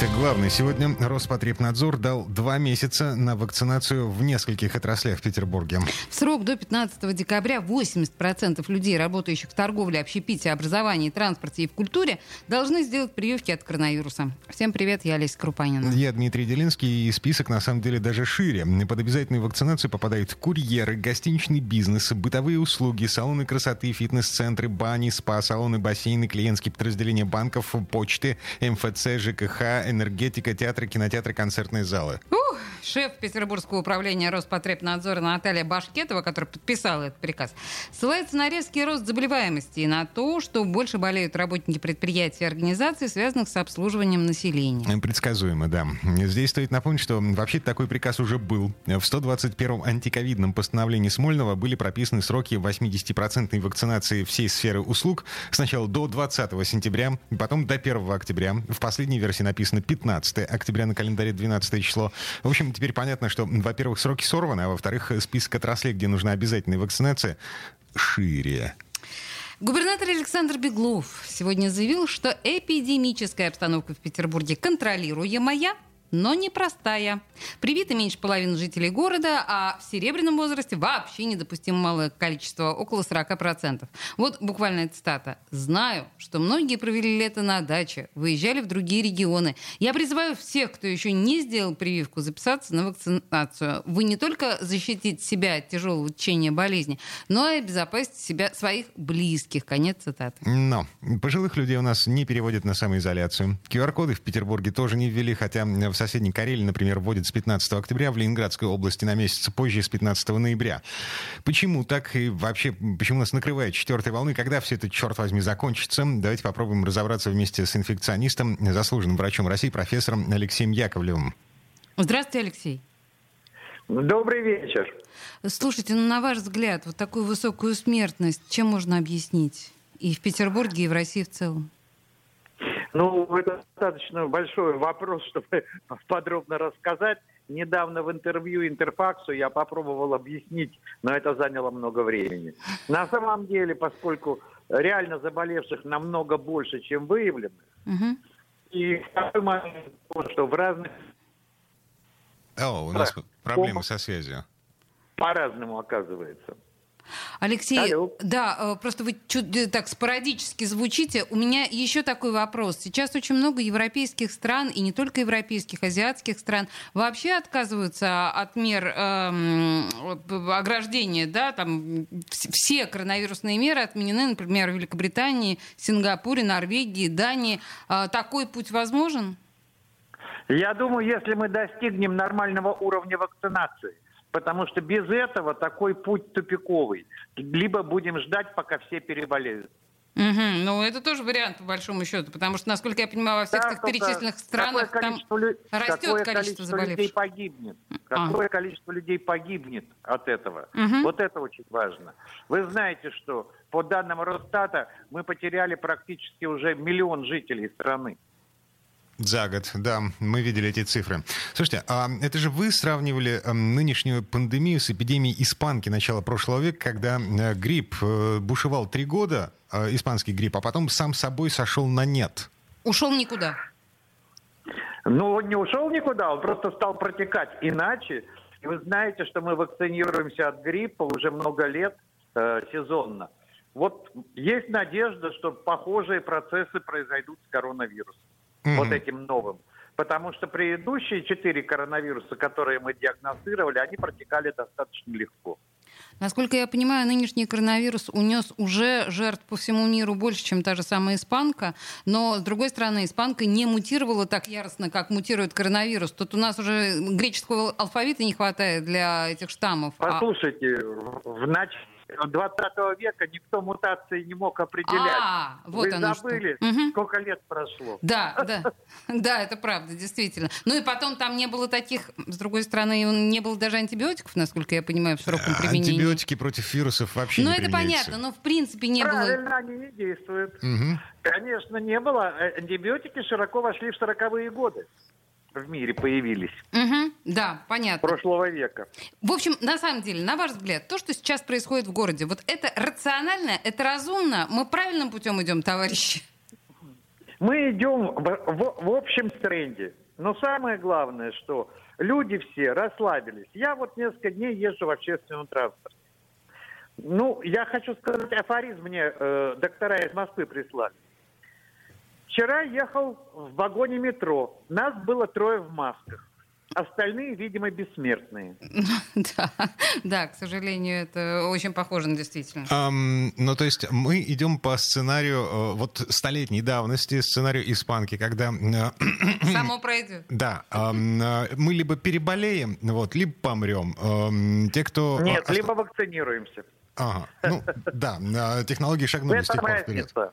Итак, главное. Сегодня Роспотребнадзор дал два месяца на вакцинацию в нескольких отраслях в Петербурге. В срок до 15 декабря 80% людей, работающих в торговле, общепите, образовании, транспорте и в культуре, должны сделать прививки от коронавируса. Всем привет, я Олеся Крупанина. Я Дмитрий Делинский, и список на самом деле даже шире. Под обязательную вакцинацию попадают курьеры, гостиничный бизнес, бытовые услуги, салоны красоты, фитнес-центры, бани, спа, салоны, бассейны, клиентские подразделения банков, почты, МФЦ, ЖКХ, энергетика, театры, кинотеатры, концертные залы. Ух, шеф Петербургского управления Роспотребнадзора Наталья Башкетова, которая подписала этот приказ, ссылается на резкий рост заболеваемости и на то, что больше болеют работники предприятий и организаций, связанных с обслуживанием населения. Предсказуемо, да. Здесь стоит напомнить, что вообще такой приказ уже был. В 121-м антиковидном постановлении Смольного были прописаны сроки 80% вакцинации всей сферы услуг сначала до 20 сентября, потом до 1 октября. В последней версии написано 15 октября на календаре 12 число. В общем, теперь понятно, что, во-первых, сроки сорваны, а во-вторых, список отраслей, где нужна обязательная вакцинация, шире. Губернатор Александр Беглов сегодня заявил, что эпидемическая обстановка в Петербурге контролируемая – но непростая. Привиты меньше половины жителей города, а в серебряном возрасте вообще недопустимо малое количество, около 40%. Вот буквальная цитата. «Знаю, что многие провели лето на даче, выезжали в другие регионы. Я призываю всех, кто еще не сделал прививку, записаться на вакцинацию. Вы не только защитите себя от тяжелого течения болезни, но и обезопасите себя, своих близких». Конец цитаты. Но пожилых людей у нас не переводят на самоизоляцию. QR-коды в Петербурге тоже не ввели, хотя в соседней Карелии, например, вводят с 15 октября, в Ленинградской области на месяц позже, с 15 ноября. Почему так и вообще, почему нас накрывает четвертой волны? Когда все это, черт возьми, закончится? Давайте попробуем разобраться вместе с инфекционистом, заслуженным врачом России, профессором Алексеем Яковлевым. Здравствуйте, Алексей. Добрый вечер. Слушайте, ну, на ваш взгляд, вот такую высокую смертность чем можно объяснить? И в Петербурге, и в России в целом? Ну, это достаточно большой вопрос, чтобы подробно рассказать. Недавно в интервью Интерфаксу я попробовал объяснить, но это заняло много времени. На самом деле, поскольку реально заболевших намного больше, чем выявленных, угу. и второй момент, что в разных... О, у нас проблемы со связью. По-разному оказывается. Алексей, Алло. да, э, просто вы чуть э, так спорадически звучите. У меня еще такой вопрос. Сейчас очень много европейских стран, и не только европейских, азиатских стран, вообще отказываются от мер эм, ограждения, да, там все коронавирусные меры отменены, например, в Великобритании, Сингапуре, Норвегии, Дании. Э, такой путь возможен? Я думаю, если мы достигнем нормального уровня вакцинации – потому что без этого такой путь тупиковый. Либо будем ждать, пока все переболеют. Угу. Ну, это тоже вариант, по большому счету, потому что, насколько я понимаю, во всех да, перечисленных странах там лю... растет какое количество, количество заболевших. людей погибнет. А. Какое количество людей погибнет от этого. Угу. Вот это очень важно. Вы знаете, что по данным Росстата мы потеряли практически уже миллион жителей страны. За год, да, мы видели эти цифры. Слушайте, а это же вы сравнивали эм, нынешнюю пандемию с эпидемией испанки начала прошлого века, когда э, грипп э, бушевал три года, э, испанский грипп, а потом сам собой сошел на нет. Ушел никуда. Ну, он не ушел никуда, он просто стал протекать иначе. И вы знаете, что мы вакцинируемся от гриппа уже много лет э, сезонно. Вот есть надежда, что похожие процессы произойдут с коронавирусом mm-hmm. вот этим новым. Потому что предыдущие четыре коронавируса, которые мы диагностировали, они протекали достаточно легко. Насколько я понимаю, нынешний коронавирус унес уже жертв по всему миру больше, чем та же самая испанка. Но, с другой стороны, испанка не мутировала так яростно, как мутирует коронавирус. Тут у нас уже греческого алфавита не хватает для этих штаммов. А Послушайте, а... в начале 20 века никто мутации не мог определять. А, вот Вы оно забыли, что. Мгм. сколько лет прошло. Да, да, да, это правда, действительно. Ну и потом там не было таких, с другой стороны, не было даже антибиотиков, насколько я понимаю, в широком применении. Антибиотики против вирусов вообще Ну это понятно, но в принципе не было. Правильно, они не действуют. Конечно, не было. Э, Антибиотики широко вошли в 40-е годы. В мире появились. Мгм, да, понятно. Прошлого века. В общем, на самом деле, на ваш взгляд, то, что сейчас происходит в городе, вот это рационально, это разумно, мы правильным путем идем, товарищи? Мы идем в, в- в общем тренде. Но самое главное, что люди все расслабились. Я вот несколько дней езжу в общественном транспорте. Ну, я хочу сказать, афоризм мне э, доктора из Москвы прислали. Вчера ехал в вагоне метро. Нас было трое в масках. Остальные, видимо, бессмертные. Да, да, к сожалению, это очень похоже на действительно. Ам, ну, то есть мы идем по сценарию э, вот столетней давности, сценарию испанки, когда... э, Само пройдет. Да, э, мы либо переболеем, вот, либо помрем. Ам, Те, кто... Нет, либо вакцинируемся. Ага, ну, да, э, технологии шагнули с тех пор вперед. А-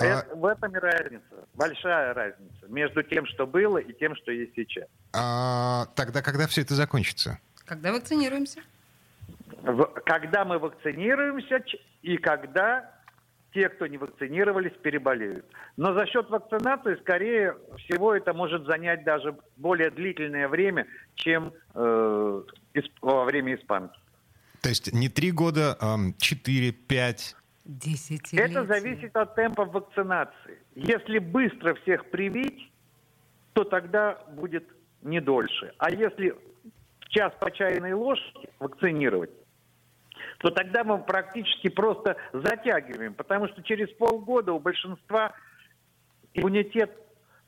Э, В этом и разница. Большая разница между тем, что было, и тем, что есть сейчас. А, Тогда, когда все это закончится? Когда вакцинируемся? В- Когда мы вакцинируемся и когда те, кто не вакцинировались, переболеют. Но за счет вакцинации, скорее всего, это может занять даже более длительное время, чем э, исп- во время испанки. То есть не три года, а четыре, пять. Десятилетия. Это зависит от темпа вакцинации. Если быстро всех привить, то тогда будет не дольше. А если час по чайной ложке вакцинировать, то тогда мы практически просто затягиваем, потому что через полгода у большинства иммунитет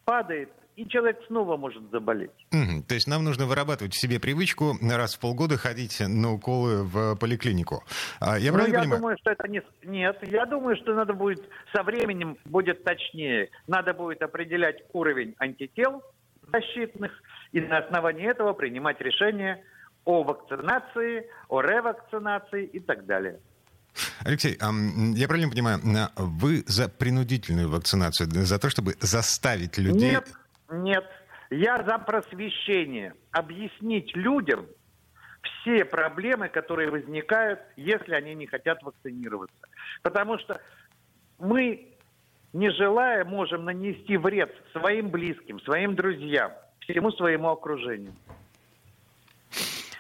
падает, и человек снова может заболеть. Мгм. То есть нам нужно вырабатывать в себе привычку раз в полгода ходить на уколы в поликлинику. А, Я Ну, правильно я понимаю? думаю, что это не... Нет, я думаю, что надо будет со временем будет точнее. Надо будет определять уровень антител защитных и на основании этого принимать решение о вакцинации, о ревакцинации и так далее. Алексей, я правильно понимаю, вы за принудительную вакцинацию, за то, чтобы заставить людей... Нет, нет. Я за просвещение. Объяснить людям все проблемы, которые возникают, если они не хотят вакцинироваться. Потому что мы, не желая, можем нанести вред своим близким, своим друзьям, всему своему окружению.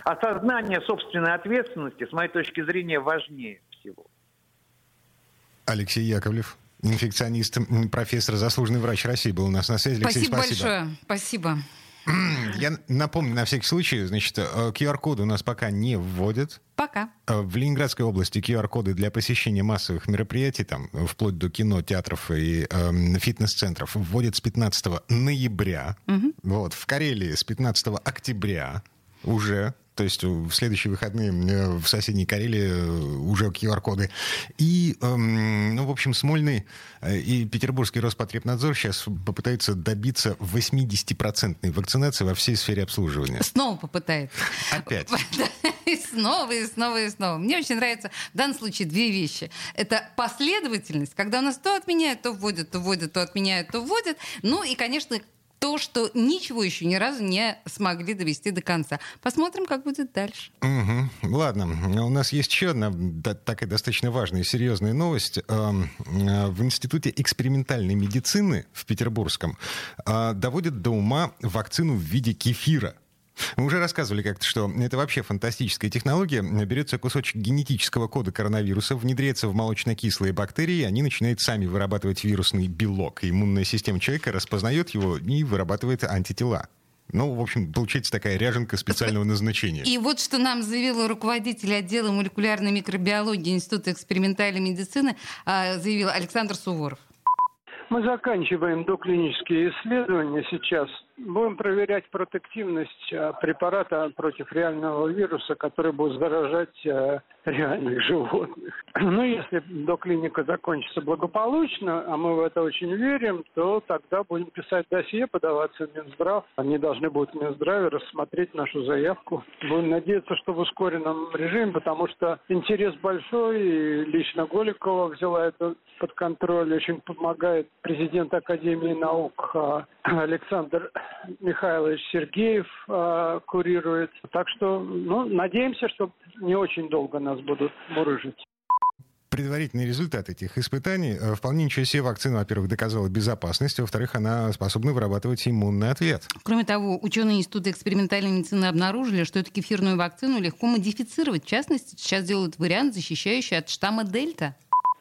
Осознание собственной ответственности, с моей точки зрения, важнее всего. Алексей Яковлев, инфекционист, профессор, заслуженный врач России был у нас на связи. Алексей, Спасибо, большое. Спасибо. Я напомню на всякий случай, значит, э, QR-коды у нас пока не вводят. Пока. Э, В Ленинградской области QR-коды для посещения массовых мероприятий, там, э, вплоть до кино, театров и эм, фитнес-центров, вводят с 15 ноября. Вот. В Карелии с 15 октября уже. То есть в следующие выходные в соседней Карелии э, уже QR-коды. И, эм, ну, в общем, Смольный э, и Петербургский Роспотребнадзор сейчас попытаются добиться 80% вакцинации во всей сфере обслуживания. Снова попытается. Опять. И снова, и снова, и снова. Мне очень нравится в данном случае две вещи. Это последовательность, когда у нас то отменяют, то вводят, то вводят, то отменяют, то вводят. Ну и, конечно, то, что ничего еще ни разу не смогли довести до конца. Посмотрим, как будет дальше. Мгм. Ладно, у нас есть еще одна такая достаточно важная и серьезная новость. Эм, э, В Институте экспериментальной медицины в Петербургском э, доводят до ума вакцину в виде кефира. Мы уже рассказывали как-то, что это вообще фантастическая технология. Берется кусочек генетического кода коронавируса, внедряется в молочно-кислые бактерии, и они начинают сами вырабатывать вирусный белок. И иммунная система человека распознает его и вырабатывает антитела. Ну, в общем, получается такая ряженка специального назначения. И вот что нам заявил руководитель отдела молекулярной микробиологии Института экспериментальной медицины, а, заявил Александр Суворов. Мы заканчиваем доклинические исследования сейчас. Будем проверять протективность э, препарата против реального вируса, который будет заражать э, реальных животных. Ну, если доклиника закончится благополучно, а мы в это очень верим, то тогда будем писать досье, подаваться в Минздрав. Они должны будут в Минздраве рассмотреть нашу заявку. Будем надеяться, что в ускоренном режиме, потому что интерес большой, и лично Голикова взяла это под контроль, очень помогает президент Академии наук а, Александр Михайлович Сергеев а, курирует. Так что, ну, надеемся, что не очень долго нас будут мурыжить предварительный результат этих испытаний. Э, вполне ничего себе вакцина, во-первых, доказала безопасность, во-вторых, она способна вырабатывать иммунный ответ. Кроме того, ученые Института экспериментальной медицины обнаружили, что эту кефирную вакцину легко модифицировать. В частности, сейчас делают вариант, защищающий от штамма Дельта.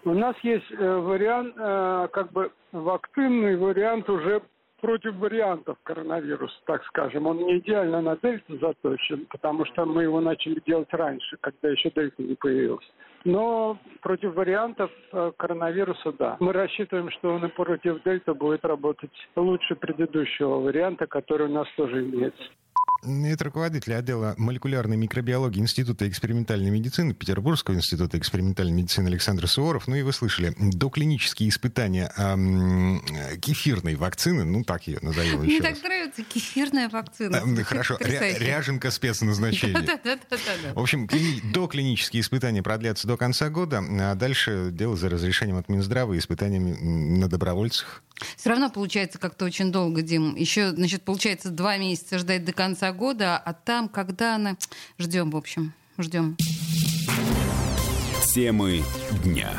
У нас есть э, вариант, э, как бы вакцинный вариант уже против вариантов коронавируса, так скажем. Он не идеально на дельту заточен, потому что мы его начали делать раньше, когда еще дельта не появилась. Но против вариантов э, коронавируса, да. Мы рассчитываем, что он и против дельта будет работать лучше предыдущего варианта, который у нас тоже имеется. Это руководитель отдела молекулярной микробиологии Института экспериментальной медицины Петербургского института экспериментальной медицины Александр Суворов. Ну и вы слышали, доклинические испытания эм, кефирной вакцины, ну так ее назовем еще Мне раз. так нравится кефирная вакцина. Э, хорошо, ря- ряженка спецназначения. В общем, доклинические испытания продлятся до конца года, а дальше дело за разрешением от Минздрава и испытаниями на добровольцах. Все равно получается как-то очень долго, Дим. Еще, значит, получается два месяца ждать до конца года, а там, когда она... Ждем, в общем, ждем. Темы дня.